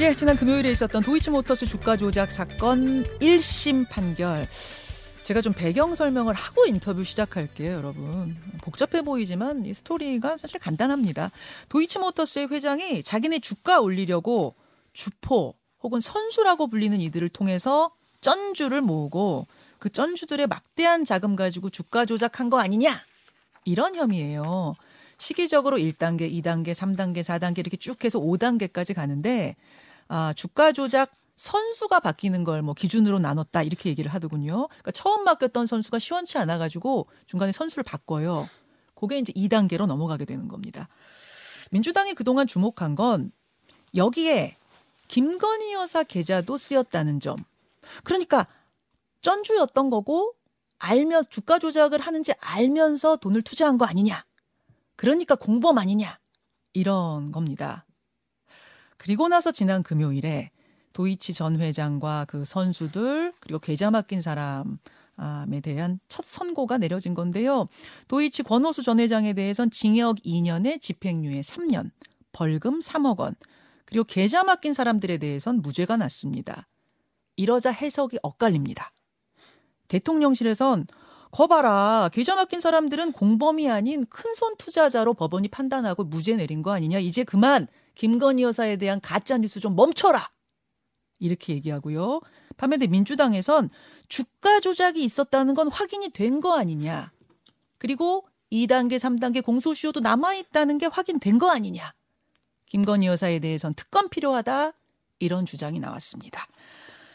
예, 지난 금요일에 있었던 도이치모터스 주가 조작 사건 1심 판결. 제가 좀 배경 설명을 하고 인터뷰 시작할게요, 여러분. 복잡해 보이지만 이 스토리가 사실 간단합니다. 도이치모터스의 회장이 자기네 주가 올리려고 주포 혹은 선수라고 불리는 이들을 통해서 쩐주를 모으고 그 쩐주들의 막대한 자금 가지고 주가 조작한 거 아니냐? 이런 혐의예요. 시기적으로 1단계, 2단계, 3단계, 4단계 이렇게 쭉 해서 5단계까지 가는데 아, 주가 조작 선수가 바뀌는 걸 뭐 기준으로 나눴다 이렇게 얘기를 하더군요. 그러니까 처음 맡겼던 선수가 시원치 않아 가지고 중간에 선수를 바꿔요. 그게 이제 2단계로 넘어가게 되는 겁니다. 민주당이 그동안 주목한 건 여기에 김건희 여사 계좌도 쓰였다는 점. 그러니까 쩐주였던 거고 알면 주가 조작을 하는지 알면서 돈을 투자한 거 아니냐. 그러니까 공범 아니냐. 이런 겁니다. 그리고 나서 지난 금요일에 도이치 전 회장과 그 선수들 그리고 계좌 맡긴 사람 에 대한 첫 선고가 내려진 건데요. 도이치 권호수 전 회장에 대해선 징역 2년에 집행유예 3년, 벌금 3억 원, 그리고 계좌 맡긴 사람들에 대해선 무죄가 났습니다. 이러자 해석이 엇갈립니다. 대통령실에선 거봐라 계좌 맡긴 사람들은 공범이 아닌 큰손 투자자로 법원이 판단하고 무죄 내린 거 아니냐 이제 그만 김건희 여사에 대한 가짜 뉴스 좀 멈춰라 이렇게 얘기하고요 반면에 민주당에선 주가 조작이 있었다는 건 확인이 된 거 아니냐 그리고 2단계 3단계 공소시효도 남아있다는 게 확인된 거 아니냐 김건희 여사에 대해선 특검 필요하다 이런 주장이 나왔습니다.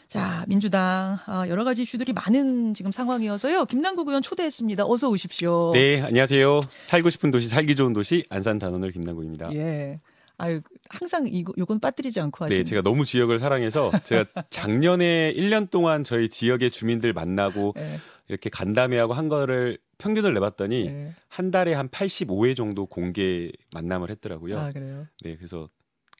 자, 민주당 아, 여러 가지 이슈들이 많은 지금 상황이어서요. 김남국 의원 초대했습니다. 어서 오십시오. 네, 안녕하세요. 살고 싶은 도시, 살기 좋은 도시 안산 단원을 김남국입니다. 예. 아유, 항상 이거 요건 빠뜨리지 않고 하시는. 네, 제가 너무 지역을 사랑해서 제가 작년에 1년 동안 저희 지역의 주민들 만나고 네. 이렇게 간담회하고 한 거를 평균을 내봤더니 네. 한 달에 한 85회 정도 공개 만남을 했더라고요. 아, 그래요? 네, 그래서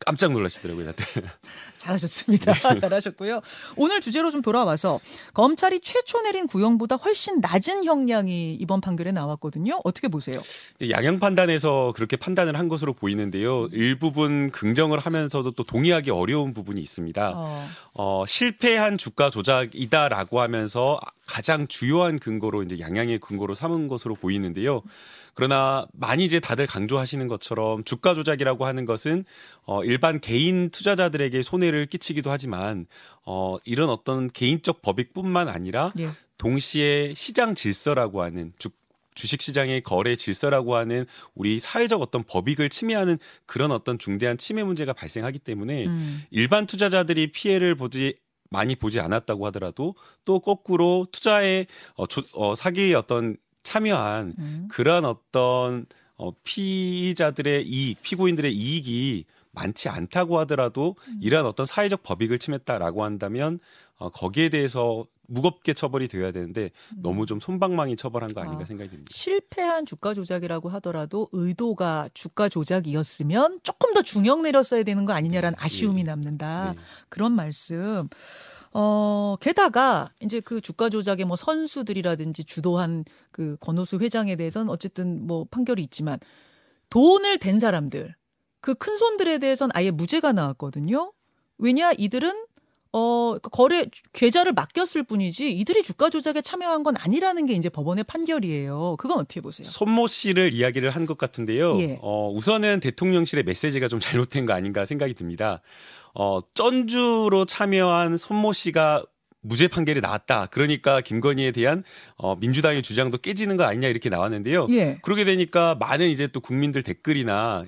깜짝 놀라시더라고요, 다들. 잘하셨습니다. 네. 잘하셨고요. 오늘 주제로 좀 돌아와서 검찰이 최초 내린 구형보다 훨씬 낮은 형량이 이번 판결에 나왔거든요. 어떻게 보세요? 양형 판단에서 그렇게 판단을 한 것으로 보이는데요. 일부분 긍정을 하면서도 또 동의하기 어려운 부분이 있습니다. 어. 어, 실패한 주가 조작이다라고 하면서 가장 주요한 근거로 이제 양양의 근거로 삼은 것으로 보이는데요. 그러나 많이 이제 다들 강조하시는 것처럼 주가 조작이라고 하는 것은 어 일반 개인 투자자들에게 손해를 끼치기도 하지만 어 이런 어떤 개인적 법익뿐만 아니라 예. 동시에 시장 질서라고 하는 주 주식 시장의 거래 질서라고 하는 우리 사회적 어떤 법익을 침해하는 그런 어떤 중대한 침해 문제가 발생하기 때문에 음. 일반 투자자들이 피해를 보지 많이 보지 않았다고 하더라도 또 거꾸로 투자에 어, 조, 어 사기의 어떤 참여한 음. 그러한 어떤 어 피의자들의 이익, 피고인들의 이익이 많지 않다고 하더라도 음. 이러한 어떤 사회적 법익을 침했다라고 한다면 어, 거기에 대해서 무겁게 처벌이 되어야 되는데 음. 너무 좀 손방망이 처벌한 거 아닌가 아, 생각이 듭니다. 실패한 주가 조작이라고 하더라도 의도가 주가 조작이었으면 조금 더 중형 내렸어야 되는 거 아니냐라는 네. 아쉬움이 네. 남는다. 네. 그런 말씀. 어, 게다가 이제 그 주가 조작의 뭐 선수들이라든지 주도한 그 권호수 회장에 대해서는 어쨌든 뭐 판결이 있지만 돈을 댄 사람들 그 큰 손들에 대해서는 아예 무죄가 나왔거든요. 왜냐 이들은 어, 그러니까 거래 계좌를 맡겼을 뿐이지 이들이 주가 조작에 참여한 건 아니라는 게 이제 법원의 판결이에요. 그건 어떻게 보세요? 손모 씨를 이야기를 한 것 같은데요. 예. 어, 우선은 대통령실의 메시지가 좀 잘못된 거 아닌가 생각이 듭니다. 어, 쩐주로 참여한 손모 씨가 무죄 판결이 나왔다. 그러니까 김건희에 대한 어, 민주당의 주장도 깨지는 거 아니냐 이렇게 나왔는데요. 예. 그러게 되니까 많은 이제 또 국민들 댓글이나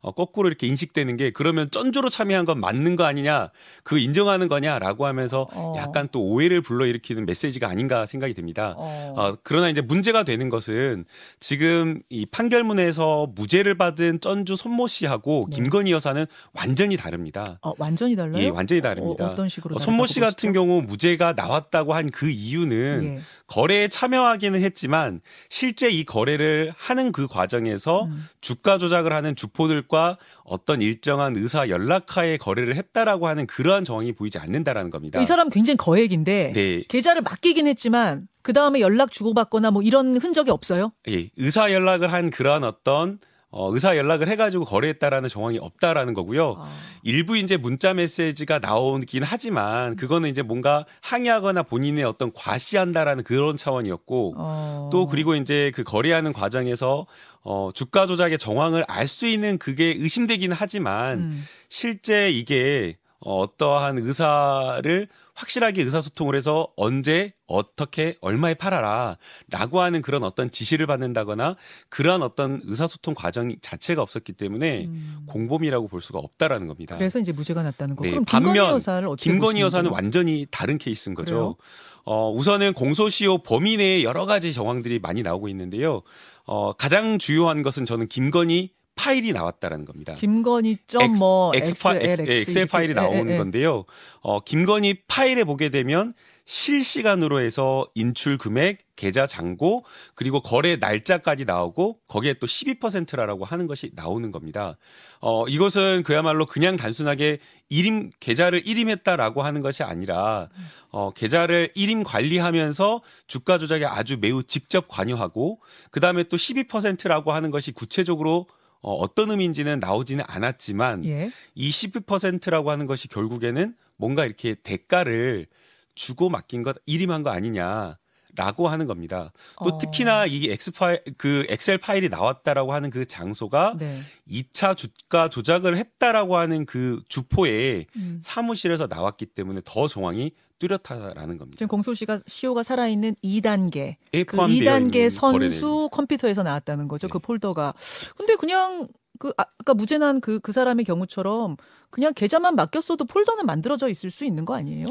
어, 거꾸로 이렇게 인식되는 게 그러면 쩐주로 참여한 건 맞는 거 아니냐, 그 인정하는 거냐라고 하면서 어. 약간 또 오해를 불러일으키는 메시지가 아닌가 생각이 듭니다. 어. 어. 그러나 이제 문제가 되는 것은 지금 이 판결문에서 무죄를 받은 쩐주 손모 씨하고 네. 김건희 여사는 완전히 다릅니다. 어, 완전히 달라요? 예, 완전히 다릅니다. 어, 떤 식으로? 손모 씨 같은 경우 무죄가 나왔다고 한 그 이유는 예. 거래에 참여하기는 했지만 실제 이 거래를 하는 그 과정에서 음. 주가 조작을 하는 주포들 과 어떤 일정한 의사 연락하에 거래를 했다라고 하는 그러한 정황이 보이지 않는다라는 겁니다. 이 사람 굉장히 거액인데 네. 계좌를 맡기긴 했지만 그 다음에 연락 주고받거나 뭐 이런 흔적이 없어요? 예, 의사 연락을 한 그러한 어떤 어, 의사 연락을 해가지고 거래했다라는 정황이 없다라는 거고요. 아. 일부 이제 문자 메시지가 나오긴 하지만 그거는 이제 뭔가 항의하거나 본인의 어떤 과시한다라는 그런 차원이었고 어. 또 그리고 이제 그 거래하는 과정에서 어, 주가 조작의 정황을 알 수 있는 그게 의심되기는 하지만 음. 실제 이게 어, 어떠한 의사를 확실하게 의사소통을 해서 언제 어떻게 얼마에 팔아라 라고 하는 그런 어떤 지시를 받는다거나 그러한 어떤 의사소통 과정 자체가 없었기 때문에 음. 공범이라고 볼 수가 없다라는 겁니다. 그래서 이제 무죄가 났다는 거. 네, 그럼 김건희 여사를 어떻게 김건희 여사는 완전히 다른 케이스인 거죠. 그래요? 어, 우선은 공소시효 범위 내에 여러 가지 정황들이 많이 나오고 있는데요. 어, 가장 주요한 것은 저는 김건희 파일이 나왔다라는 겁니다. 김건희 점뭐 엑셀 파일이 나오는 에, 에, 에. 건데요. 어, 김건희 파일에 보게 되면 실시간으로 해서 인출 금액, 계좌 잔고, 그리고 거래 날짜까지 나오고 거기에 또 12%라고 하는 것이 나오는 겁니다. 어, 이것은 그야말로 그냥 단순하게 일임 계좌를 일임했다라고 하는 것이 아니라 어, 계좌를 일임 관리하면서 주가 조작에 아주 매우 직접 관여하고 그다음에 또 12%라고 하는 것이 구체적으로 어, 어떤 의미인지는 나오지는 않았지만 예. 이 12%라고 하는 것이 결국에는 뭔가 이렇게 대가를 주고 맡긴 것 일임한 거 아니냐. 라고 하는 겁니다. 또 어. 특히나 이 엑스 파일 그 엑셀 파일이 나왔다라고 하는 그 장소가 네. 2차 주가 조작을 했다라고 하는 그 주포에 음. 사무실에서 나왔기 때문에 더 정황이 뚜렷하다라는 겁니다. 지금 공소시가 시효가 살아있는 2단계 그 2단계 선수 컴퓨터에서 나왔다는 거죠. 네. 그 폴더가. 근데 그냥 그 아, 아까 무죄난 그, 그 사람의 경우처럼 그냥 계좌만 맡겼어도 폴더는 만들어져 있을 수 있는 거 아니에요?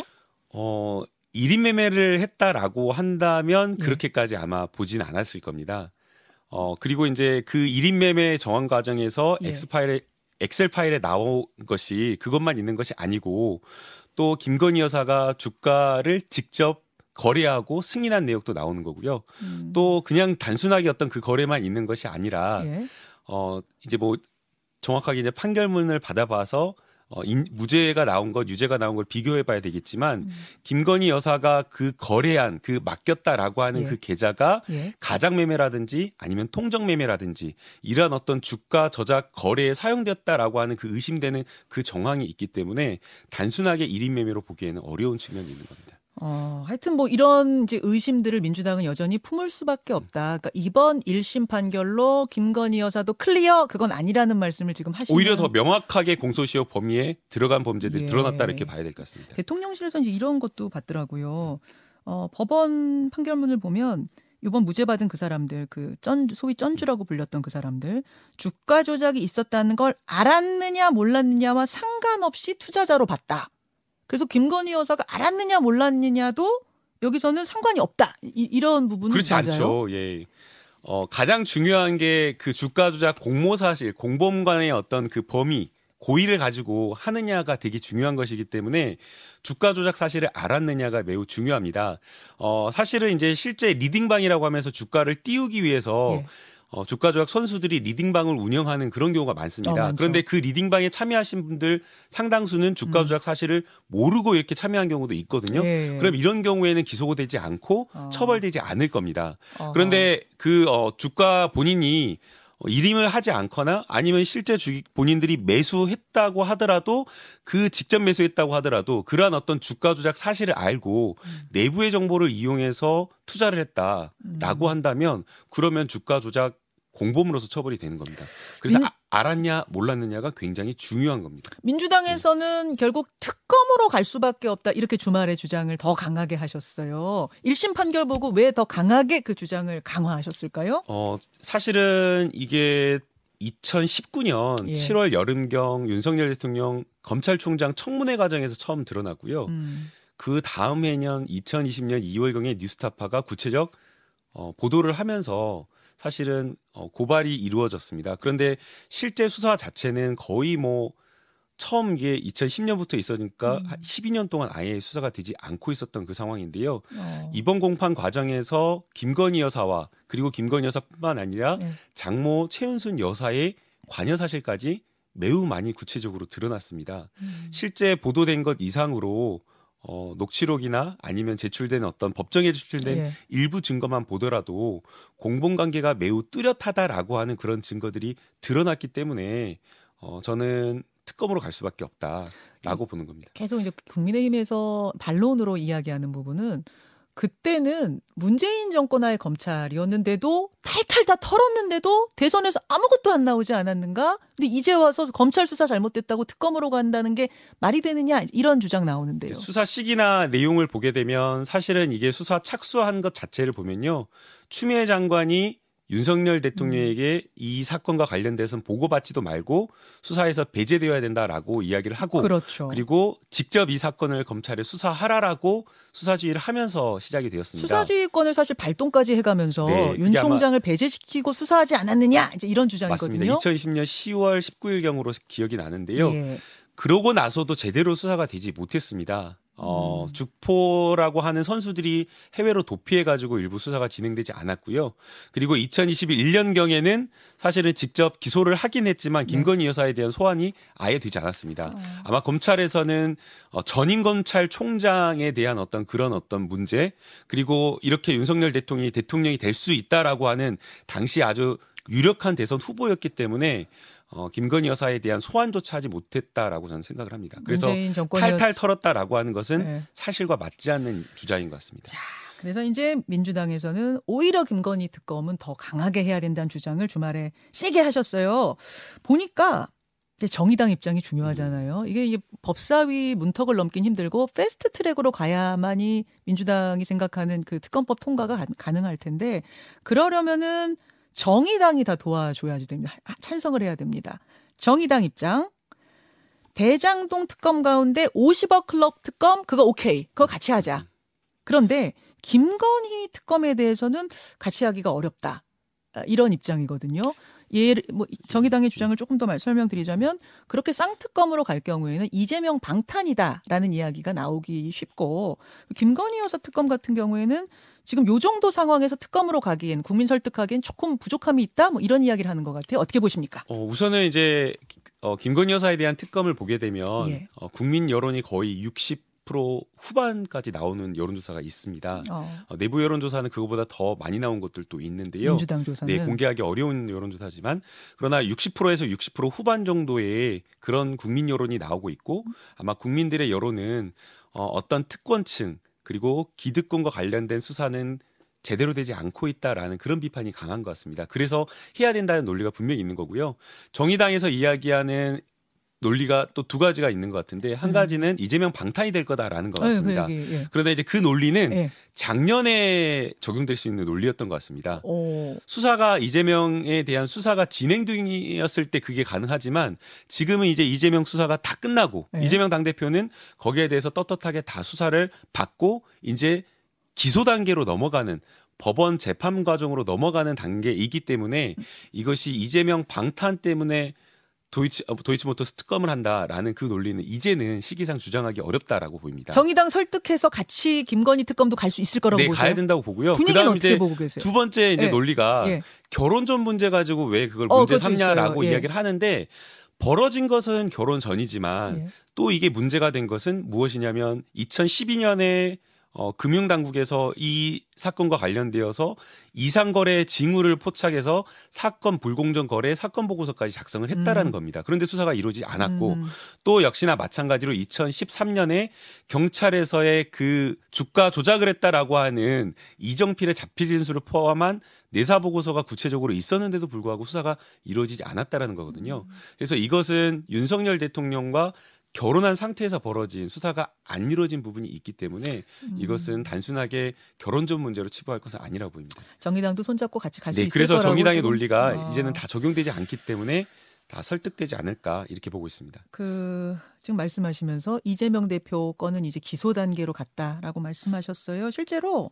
어, 1인 매매를 했다라고 한다면 예. 그렇게까지 아마 보진 않았을 겁니다. 어, 그리고 이제 그 1인 매매 정황 과정에서 예. 엑스 파일에 엑셀 파일에 나온 것이 그것만 있는 것이 아니고 또 김건희 여사가 주가를 직접 거래하고 승인한 내역도 나오는 거고요. 음. 또 그냥 단순하게 어떤 그 거래만 있는 것이 아니라 예. 어 이제 뭐 정확하게 이제 판결문을 받아봐서 어, 인, 무죄가 나온 것, 유죄가 나온 걸 비교해 봐야 되겠지만, 음. 김건희 여사가 그 거래한, 그 맡겼다라고 하는 예. 그 계좌가 예. 가장 매매라든지 아니면 통정 매매라든지 이러한 어떤 주가 조작 거래에 사용되었다라고 하는 그 의심되는 그 정황이 있기 때문에 단순하게 1인 매매로 보기에는 어려운 측면이 있는 겁니다. 어, 하여튼 뭐 이런 이제 의심들을 민주당은 여전히 품을 수밖에 없다. 그러니까 이번 1심 판결로 김건희 여사도 clear 그건 아니라는 말씀을 지금 하시는 오히려 더 명확하게 공소시효 범위에 들어간 범죄들이 예. 드러났다 이렇게 봐야 될 것 같습니다. 대통령실에서 이제 이런 것도 봤더라고요. 어, 법원 판결문을 보면 이번 무죄 받은 그 사람들 그 쩐, 소위 쩐주라고 불렸던 그 사람들 주가 조작이 있었다는 걸 알았느냐 몰랐느냐와 상관없이 투자자로 봤다. 그래서 김건희 여사가 알았느냐 몰랐느냐도 여기서는 상관이 없다. 이, 런 부분은 그렇지 맞아요? 않죠. 예. 어, 가장 중요한 게 그 주가 조작 공모 사실, 공범간의 어떤 그 범위, 고의를 가지고 하느냐가 되게 중요한 것이기 때문에 주가 조작 사실을 알았느냐가 매우 중요합니다. 어, 사실은 이제 실제 리딩방이라고 하면서 주가를 띄우기 위해서 예. 어, 주가 조작 선수들이 리딩방을 운영하는 그런 경우가 많습니다. 어, 그런데 그 리딩방에 참여하신 분들 상당수는 주가 음. 조작 사실을 모르고 이렇게 참여한 경우도 있거든요. 예, 예. 그럼 이런 경우에는 기소가 되지 않고 어. 처벌되지 않을 겁니다. 어허. 그런데 그 어, 주가 본인이 일임을 하지 않거나 아니면 실제 주 본인들이 매수했다고 하더라도 그 직접 매수했다고 하더라도 그러한 어떤 주가 조작 사실을 알고 음. 내부의 정보를 이용해서 투자를 했다라고 음. 한다면 그러면 주가 조작 공범으로서 처벌이 되는 겁니다. 그래서 민... 아, 알았냐 몰랐느냐가 굉장히 중요한 겁니다. 민주당에서는 네. 결국 특검으로 갈 수밖에 없다 이렇게 주말에 주장을 더 강하게 하셨어요. 1심 판결 보고 왜 더 강하게 그 주장을 강화하셨을까요? 어, 사실은 이게 2019년 예. 7월 여름경 윤석열 대통령 검찰총장 청문회 과정에서 처음 드러났고요. 음. 그 다음 해년 2020년 2월경에 뉴스타파가 구체적 어, 보도를 하면서 사실은 어, 고발이 이루어졌습니다. 그런데 실제 수사 자체는 거의 뭐 처음 이게 2010년부터 있었으니까 음. 12년 동안 아예 수사가 되지 않고 있었던 그 상황인데요. 어. 이번 공판 과정에서 김건희 여사와 그리고 김건희 여사뿐만 아니라 네. 장모 최은순 여사의 관여 사실까지 매우 많이 구체적으로 드러났습니다. 음. 실제 보도된 것 이상으로 어, 녹취록이나 아니면 제출된 어떤 법정에 제출된 예. 일부 증거만 보더라도 공범 관계가 매우 뚜렷하다라고 하는 그런 증거들이 드러났기 때문에 어, 저는 특검으로 갈 수밖에 없다라고 보는 겁니다. 계속 이제 국민의힘에서 반론으로 이야기하는 부분은 그때는 문재인 정권하의 검찰이었는데도 탈탈 다 털었는데도 대선에서 아무것도 안 나오지 않았는가? 근데 이제 와서 검찰 수사 잘못됐다고 특검으로 간다는 게 말이 되느냐 이런 주장 나오는데요. 수사 시기나 내용을 보게 되면 사실은 이게 수사 착수한 것 자체를 보면요. 추미애 장관이 윤석열 대통령에게 음. 이 사건과 관련돼서는 보고받지도 말고 수사에서 배제되어야 된다라고 이야기를 하고 그렇죠. 그리고 직접 이 사건을 검찰에 수사하라라고 수사지휘를 하면서 시작이 되었습니다. 수사지휘권을 사실 발동까지 해가면서 네, 윤 총장을 배제시키고 수사하지 않았느냐 이제 이런 주장이거든요. 맞습니다. 2020년 10월 19일 경으로 기억이 나는데요. 예. 그러고 나서도 제대로 수사가 되지 못했습니다. 어, 음. 주포라고 하는 선수들이 해외로 도피해가지고 일부 수사가 진행되지 않았고요. 그리고 2021년경에는 사실은 직접 기소를 하긴 했지만 네. 김건희 여사에 대한 소환이 아예 되지 않았습니다. 어. 아마 검찰에서는 어, 전임 검찰총장에 대한 어떤 그런 어떤 문제 그리고 이렇게 윤석열 대통령이 대통령이 될 수 있다라고 하는 당시 아주 유력한 대선 후보였기 때문에 어, 김건희 여사에 대한 소환조차 하지 못했다라고 저는 생각을 합니다. 그래서 탈탈 털었다라고 하는 것은 네. 사실과 맞지 않는 주장인 것 같습니다. 자, 그래서 이제 민주당에서는 오히려 김건희 특검은 더 강하게 해야 된다는 주장을 주말에 세게 하셨어요. 보니까 이제 정의당 입장이 중요하잖아요. 이게, 이게 법사위 문턱을 넘긴 힘들고 패스트 트랙으로 가야만이 민주당이 생각하는 그 특검법 통과가 가능할 텐데 그러려면은 정의당이 다 도와줘야 됩니다. 찬성을 해야 됩니다. 정의당 입장. 대장동 특검 가운데 50억 클럽 특검 그거 오케이. 그거 같이 하자. 그런데 김건희 특검에 대해서는 같이 하기가 어렵다. 아, 이런 입장이거든요. 예, 뭐 정의당의 주장을 조금 더 말 설명드리자면 그렇게 쌍특검으로 갈 경우에는 이재명 방탄이다라는 이야기가 나오기 쉽고 김건희 여사 특검 같은 경우에는 지금 요 정도 상황에서 특검으로 가기엔 국민 설득하기엔 조금 부족함이 있다 뭐 이런 이야기를 하는 것 같아요. 어떻게 보십니까? 어, 우선은 이제 어, 김건희 여사에 대한 특검을 보게 되면 예. 어, 국민 여론이 거의 60 후반까지 나오는 여론조사가 있습니다. 어. 어, 내부 여론조사는 그거보다 더 많이 나온 것들도 있는데요. 민주당 조사는 네, 공개하기 어려운 여론조사지만 그러나 60%에서 60% 후반 정도의 그런 국민 여론이 나오고 있고 아마 국민들의 여론은 어, 어떤 특권층 그리고 기득권과 관련된 수사는 제대로 되지 않고 있다라는 그런 비판이 강한 것 같습니다. 그래서 해야 된다는 논리가 분명히 있는 거고요. 정의당에서 이야기하는 논리가 또 두 가지가 있는 것 같은데 한 음. 가지는 이재명 방탄이 될 거다라는 것 어, 같습니다. 네, 예. 그런데 이제 그 논리는 예. 작년에 적용될 수 있는 논리였던 것 같습니다. 오. 수사가 이재명에 대한 수사가 진행 중이었을 때 그게 가능하지만 지금은 이제 이재명 수사가 다 끝나고 예. 이재명 당 대표는 거기에 대해서 떳떳하게 다 수사를 받고 이제 기소 단계로 넘어가는 법원 재판 과정으로 넘어가는 단계이기 때문에 이것이 이재명 방탄 때문에 도이치 어, 도이치모터스 특검을 한다라는 그 논리는 이제는 시기상 주장하기 어렵다라고 보입니다. 정의당 설득해서 같이 김건희 특검도 갈 수 있을 거라고 네, 보세요? 가야 된다고 보고요. 분위기는 어떻게 보고 계세요? 두 번째 이제 네. 논리가 네. 결혼 전 문제 가지고 왜 그걸 어, 문제 삼냐라고 예. 이야기를 하는데 벌어진 것은 결혼 전이지만 예. 또 이게 문제가 된 것은 무엇이냐면 2012년에 어, 금융당국에서 이 사건과 관련되어서 이상거래 징후를 포착해서 사건 불공정 거래 사건 보고서까지 작성을 했다라는 음. 겁니다. 그런데 수사가 이루어지지 않았고 음. 또 역시나 마찬가지로 2013년에 경찰에서의 그 주가 조작을 했다라고 하는 이정필의 자필 진술을 포함한 내사 보고서가 구체적으로 있었는데도 불구하고 수사가 이루어지지 않았다라는 거거든요. 음. 그래서 이것은 윤석열 대통령과 결혼한 상태에서 벌어진 수사가 안 이루어진 부분이 있기 때문에 음. 이것은 단순하게 결혼 전 문제로 치부할 것은 아니라 보입니다. 정의당도 손잡고 같이 갈수 네, 있을 그래서 정의당의 논리가 아. 이제는 다 적용되지 않기 때문에 다 설득되지 않을까 이렇게 보고 있습니다. 그 지금 말씀하시면서 이재명 대표 건은 이제 기소 단계로 갔다라고 말씀하셨어요. 실제로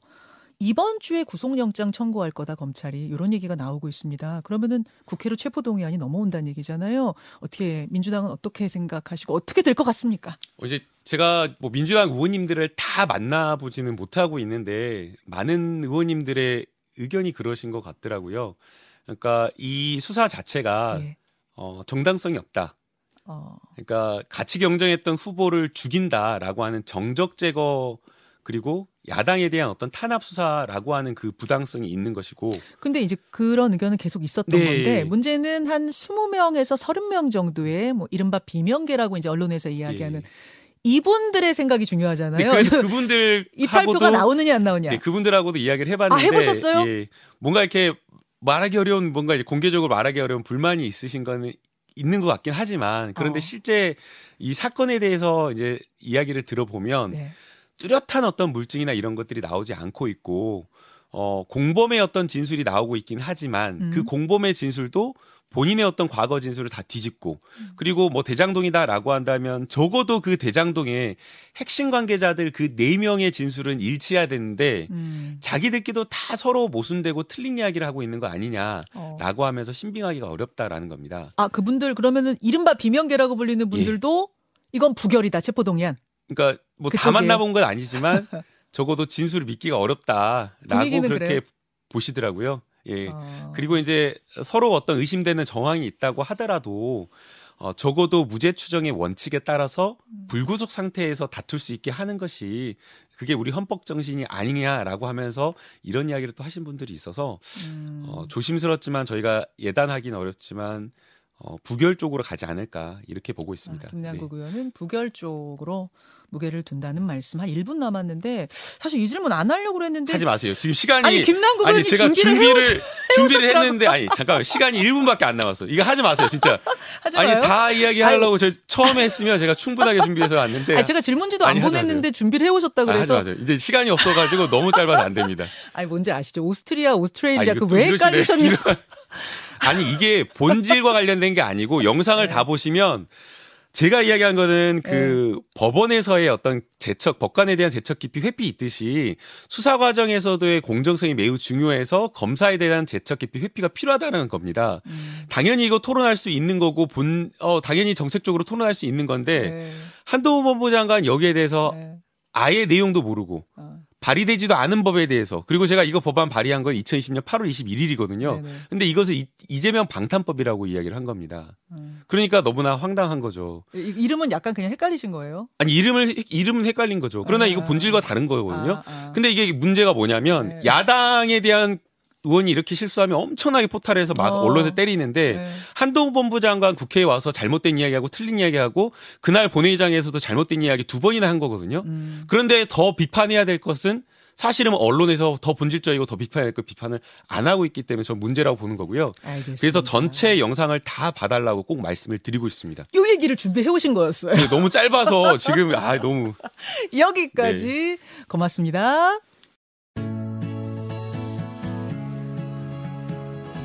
이번 주에 구속영장 청구할 거다 검찰이 이런 얘기가 나오고 있습니다. 그러면은 국회로 체포동의안이 넘어온다는 얘기잖아요. 어떻게 민주당은 어떻게 생각하시고 어떻게 될 것 같습니까? 어, 이제 제가 뭐 민주당 의원님들을 다 만나보지는 못하고 있는데 많은 의원님들의 의견이 그러신 것 같더라고요. 그러니까 이 수사 자체가 네. 어, 정당성이 없다. 어. 그러니까 같이 경쟁했던 후보를 죽인다라고 하는 정적 제거 그리고 야당에 대한 어떤 탄압 수사라고 하는 그 부당성이 있는 것이고. 근데 이제 그런 의견은 계속 있었던 네. 건데 문제는 한 20명에서 30명 정도의 뭐 이른바 비명계라고 이제 언론에서 이야기하는 네. 이분들의 생각이 중요하잖아요. 네, 그분들 이탈표가 나오느냐 안 나오냐. 네, 그분들하고도 이야기를 해봤는데 아, 해보셨어요? 예, 뭔가 이렇게 말하기 어려운 뭔가 이제 공개적으로 말하기 어려운 불만이 있으신 거는 있는 것 같긴 하지만 그런데 어. 실제 이 사건에 대해서 이제 이야기를 들어보면 네. 뚜렷한 어떤 물증이나 이런 것들이 나오지 않고 있고 어 공범의 어떤 진술이 나오고 있긴 하지만 음. 그 공범의 진술도 본인의 어떤 과거 진술을 다 뒤집고 음. 그리고 뭐 대장동이다라고 한다면 적어도 그 대장동의 핵심 관계자들 그 네 명의 진술은 일치해야 되는데 음. 자기들끼리도 다 서로 모순되고 틀린 이야기를 하고 있는 거 아니냐라고 어. 하면서 신빙하기가 어렵다라는 겁니다. 아 그분들 그러면은 이른바 비명계라고 불리는 분들도 예. 이건 부결이다 체포동의안. 그러니까 뭐 다 만나본 건 아니지만 적어도 진술을 믿기가 어렵다라고 그렇게 그래요? 보시더라고요. 예. 어. 그리고 이제 서로 어떤 의심되는 정황이 있다고 하더라도 어, 적어도 무죄 추정의 원칙에 따라서 음. 불구속 상태에서 다툴 수 있게 하는 것이 그게 우리 헌법 정신이 아니냐라고 하면서 이런 이야기를 또 하신 분들이 있어서 음. 어, 조심스럽지만 저희가 예단하기는 어렵지만 어, 부결 쪽으로 가지 않을까 이렇게 보고 있습니다. 아, 김남국 네. 의원은 부결 쪽으로 무게를 둔다는 말씀. 한 1분 남았는데 사실 이 질문 안 하려고 그랬는데 하지 마세요. 지금 시간이 아니 김남국 의원이 제가 준비를, 준비를 해오셨, 준비를 했는데 아니 잠깐 시간이 1분밖에 안 남았어. 이거 하지 마세요, 진짜. 하지 아니 다 이야기하려고 저 처음에 했으면 제가 충분하게 준비해서 왔는데 아니, 제가 질문지도 아니, 안 보냈는데 준비를 해오셨다 그래서 아, 하지 마세요. 이제 시간이 없어가지고 너무 짧아서 안 됩니다. 아니 뭔지 아시죠? 오스트리아, 오스트레일리아 그 왜 헷갈리셨냐고. 아니 이게 본질과 관련된 게 아니고 영상을 네. 다 보시면 제가 이야기한 거는 그 네. 법원에서의 어떤 제척, 법관에 대한 제척 깊이 회피 있듯이 수사 과정에서도의 공정성이 매우 중요해서 검사에 대한 제척 깊이 회피가 필요하다는 겁니다. 음. 당연히 이거 토론할 수 있는 거고 본, 어, 당연히 정책적으로 토론할 수 있는 건데 네. 한동훈 법무부 장관 여기에 대해서 네. 아예 내용도 모르고 어. 발의되지도 않은 법에 대해서 그리고 제가 이거 법안 발의한 건 2020년 8월 21일이거든요. 네네. 근데 이것을 이, 이재명 방탄법이라고 이야기를 한 겁니다. 음. 그러니까 너무나 황당한 거죠. 이, 이름은 약간 그냥 헷갈리신 거예요? 아니 이름을 이름은 헷갈린 거죠. 그러나 아. 이거 본질과 다른 거거든요. 아, 아. 근데 이게 문제가 뭐냐면 네. 야당에 대한 의원이 이렇게 실수하면 엄청나게 포탈해서 막 어. 언론에 때리는데 네. 한동훈 본부장관 국회에 와서 잘못된 이야기하고 틀린 이야기하고 그날 본회의장에서도 잘못된 이야기 두 번이나 한 거거든요. 음. 그런데 더 비판해야 될 것은 사실은 언론에서 더 본질적이고 더될그 비판을 안 하고 있기 때문에 저 문제라고 보는 거고요. 알겠습니다. 그래서 전체 영상을 다 봐달라고 꼭 말씀을 드리고 싶습니다. 이 얘기를 준비해 오신 거였어요. 네, 너무 짧아서 지금 아 너무 여기까지 네. 고맙습니다.